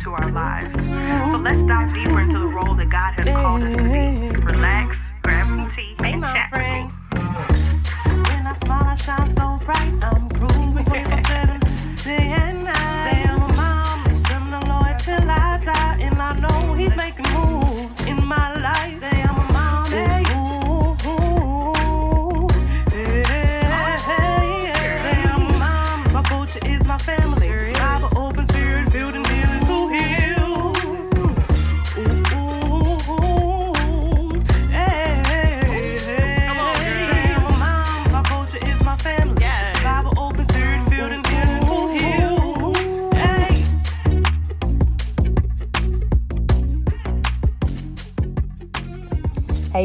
into our lives. So let's dive deeper into the role that God has called us to be. Relax, grab some tea, and chat with me. When I smile, I shine so bright. I'm grooving 24/7, day and night. Say I'm a mom, send the Lord till I die, and I know He's making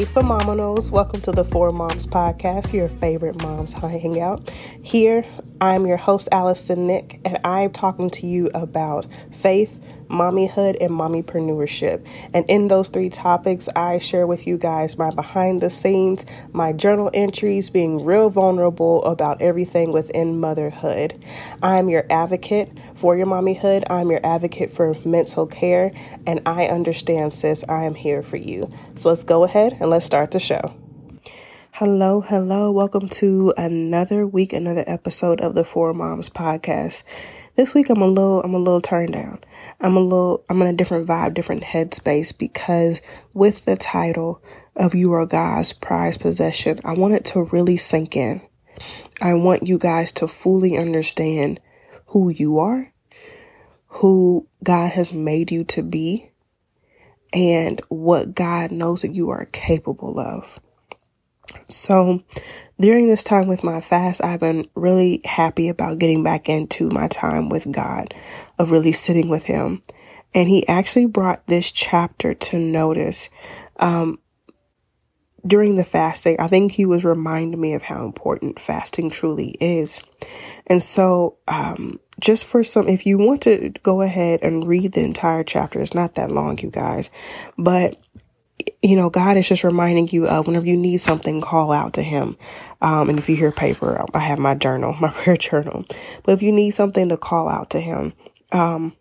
Phenomenals. Welcome to the Four Moms Podcast, your favorite moms hangout. Here, I'm your host, Allison Nick, and I'm talking to you about faith, mommyhood, and mommypreneurship. And in those three topics, I share with you guys my behind the scenes, my journal entries, being real vulnerable about everything within motherhood. I'm your advocate for your mommyhood, I'm your advocate for mental care, and I understand, sis, I am here for you. So let's go ahead and let's start the show. Hello, hello. Welcome to another week, another episode of the Four Moms podcast. This week I'm a little I'm a little turned down. I'm a little I'm in a different vibe, different headspace because with the title of You Are God's Prized Possession, I want it to really sink in. I want you guys to fully understand who you are, who God has made you to be, and what God knows that you are capable of. So, during this time with my fast, I've been really happy about getting back into my time with God, of really sitting with Him. And He actually brought this chapter to notice um, during the fasting. I think He was reminding me of how important fasting truly is. And so, um, just for some, if you want to go ahead and read the entire chapter, it's not that long, you guys, but you know, God is just reminding you of whenever you need something, call out to Him. Um, and if you hear paper, I have my journal, my prayer journal. But if you need something to call out to Him, um,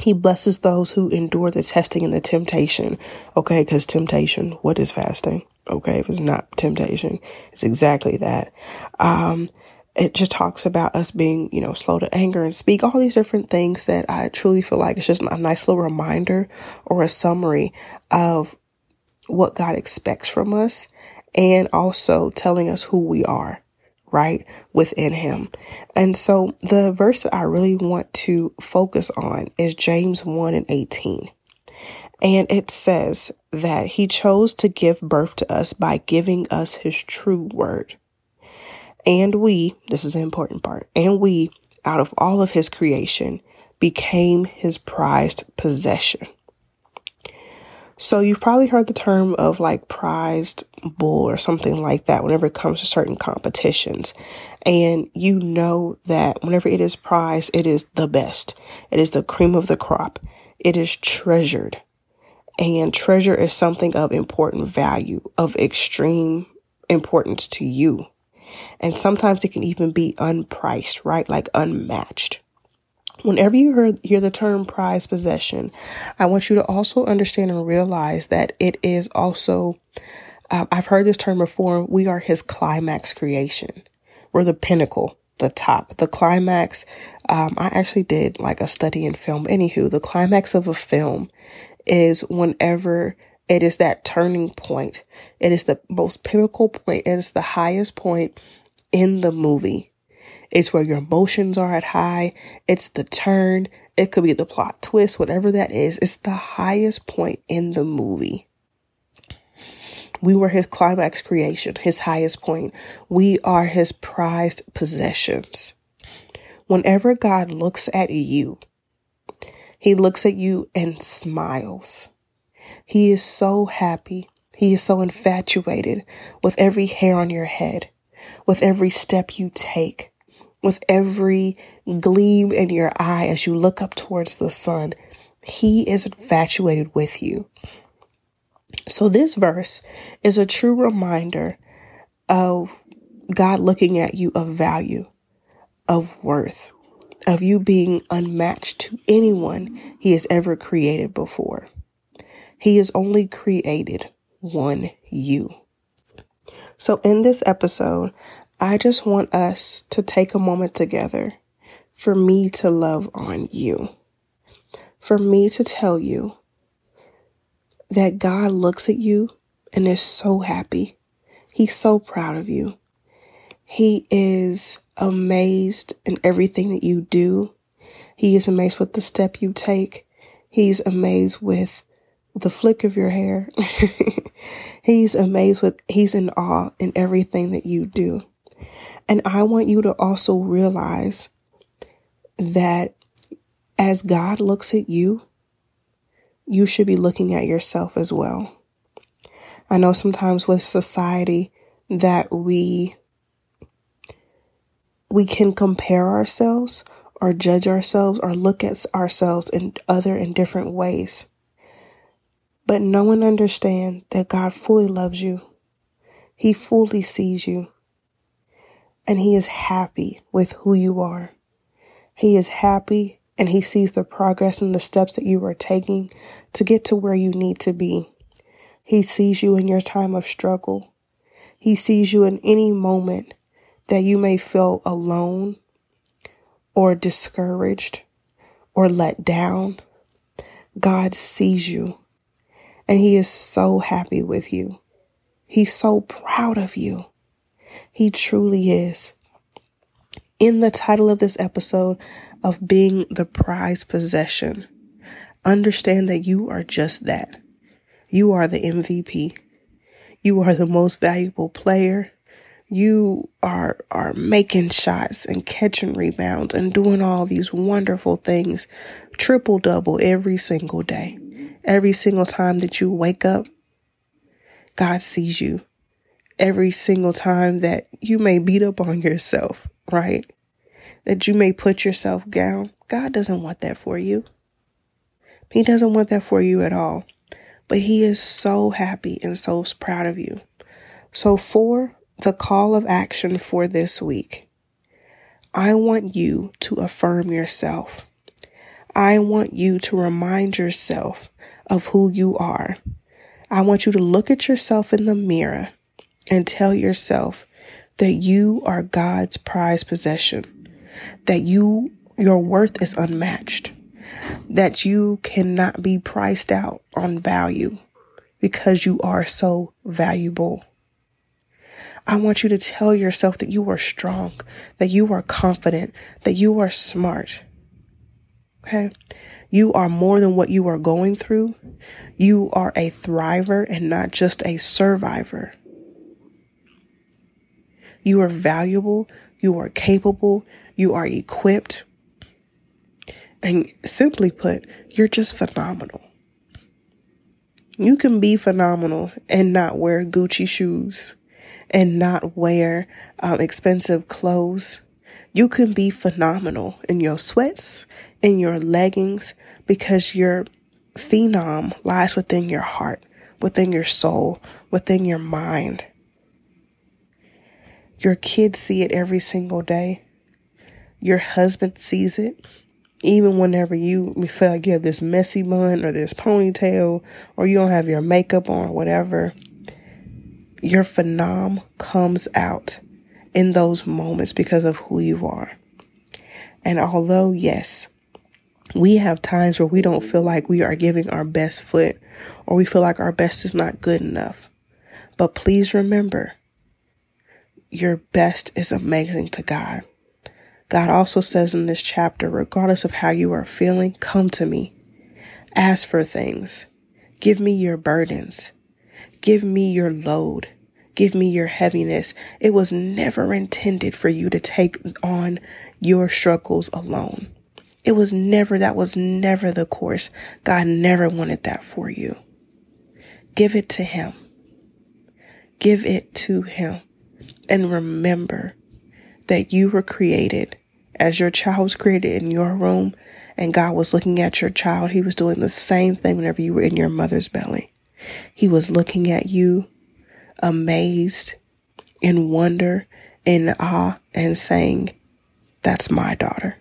He blesses those who endure the testing and the temptation. Okay, because temptation, what is fasting? Okay, if it's not temptation, it's exactly that. Um, it just talks about us being, you know, slow to anger and speak, all these different things that I truly feel like it's just a nice little reminder or a summary of what God expects from us and also telling us who we are, right, within Him. And so the verse that I really want to focus on is James 1 and 18. And it says that He chose to give birth to us by giving us His true word. And we, this is the important part, and we, out of all of His creation, became His prized possession. So you've probably heard the term of like prized bull or something like that whenever it comes to certain competitions. And you know that whenever it is prized, it is the best. It is the cream of the crop. It is treasured. And treasure is something of important value, of extreme importance to you. And sometimes it can even be unpriced, right? Like unmatched. Whenever you hear, hear the term prized possession, I want you to also understand and realize that it is also, uh, I've heard this term before, we are his climax creation. We're the pinnacle, the top, the climax. Um, I actually did like a study in film. Anywho, the climax of a film is whenever it is that turning point. It is the most pinnacle point. It is the highest point in the movie. It's where your emotions are at high. It's the turn. It could be the plot twist, whatever that is. It's the highest point in the movie. We were his climax creation, his highest point. We are his prized possessions. Whenever God looks at you, he looks at you and smiles. He is so happy. He is so infatuated with every hair on your head, with every step you take, with every gleam in your eye as you look up towards the sun. He is infatuated with you. So, this verse is a true reminder of God looking at you of value, of worth, of you being unmatched to anyone he has ever created before. He has only created one you. So, in this episode, I just want us to take a moment together for me to love on you, for me to tell you that God looks at you and is so happy. He's so proud of you. He is amazed in everything that you do. He is amazed with the step you take. He's amazed with the flick of your hair. he's amazed with, he's in awe in everything that you do. And I want you to also realize that as God looks at you, you should be looking at yourself as well. I know sometimes with society that we we can compare ourselves or judge ourselves or look at ourselves in other and different ways. But no one understands that God fully loves you. He fully sees you. And he is happy with who you are. He is happy and he sees the progress and the steps that you are taking to get to where you need to be. He sees you in your time of struggle. He sees you in any moment that you may feel alone or discouraged or let down, God sees you and He is so happy with you. He's so proud of you. He truly is. In the title of this episode of being the prized possession, understand that you are just that. You are the MVP. You are the most valuable player you are are making shots and catching rebounds and doing all these wonderful things triple double every single day every single time that you wake up god sees you every single time that you may beat up on yourself right that you may put yourself down god doesn't want that for you he doesn't want that for you at all but he is so happy and so proud of you so for the call of action for this week. I want you to affirm yourself. I want you to remind yourself of who you are. I want you to look at yourself in the mirror and tell yourself that you are God's prized possession, that you, your worth is unmatched, that you cannot be priced out on value because you are so valuable. I want you to tell yourself that you are strong, that you are confident, that you are smart. Okay. You are more than what you are going through. You are a thriver and not just a survivor. You are valuable. You are capable. You are equipped. And simply put, you're just phenomenal. You can be phenomenal and not wear Gucci shoes and not wear um, expensive clothes. You can be phenomenal in your sweats, in your leggings, because your phenom lies within your heart, within your soul, within your mind. Your kids see it every single day. Your husband sees it. Even whenever you feel like you have this messy bun or this ponytail or you don't have your makeup on or whatever, your phenom comes out in those moments because of who you are. And although, yes, we have times where we don't feel like we are giving our best foot or we feel like our best is not good enough. But please remember, your best is amazing to God. God also says in this chapter, regardless of how you are feeling, come to me. Ask for things. Give me your burdens. Give me your load. Give me your heaviness. It was never intended for you to take on your struggles alone. It was never, that was never the course. God never wanted that for you. Give it to Him. Give it to Him. And remember that you were created as your child was created in your room and God was looking at your child. He was doing the same thing whenever you were in your mother's belly. He was looking at you amazed in wonder, in awe, and saying, That's my daughter.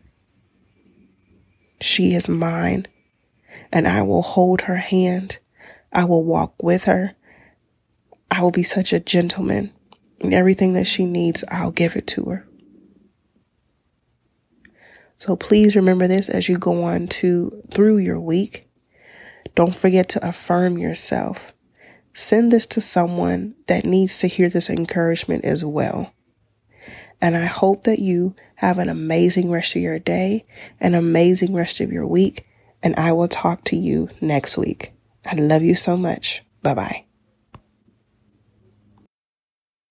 She is mine, and I will hold her hand. I will walk with her. I will be such a gentleman. Everything that she needs, I'll give it to her. So please remember this as you go on to through your week. Don't forget to affirm yourself. Send this to someone that needs to hear this encouragement as well. And I hope that you have an amazing rest of your day, an amazing rest of your week, and I will talk to you next week. I love you so much. Bye bye.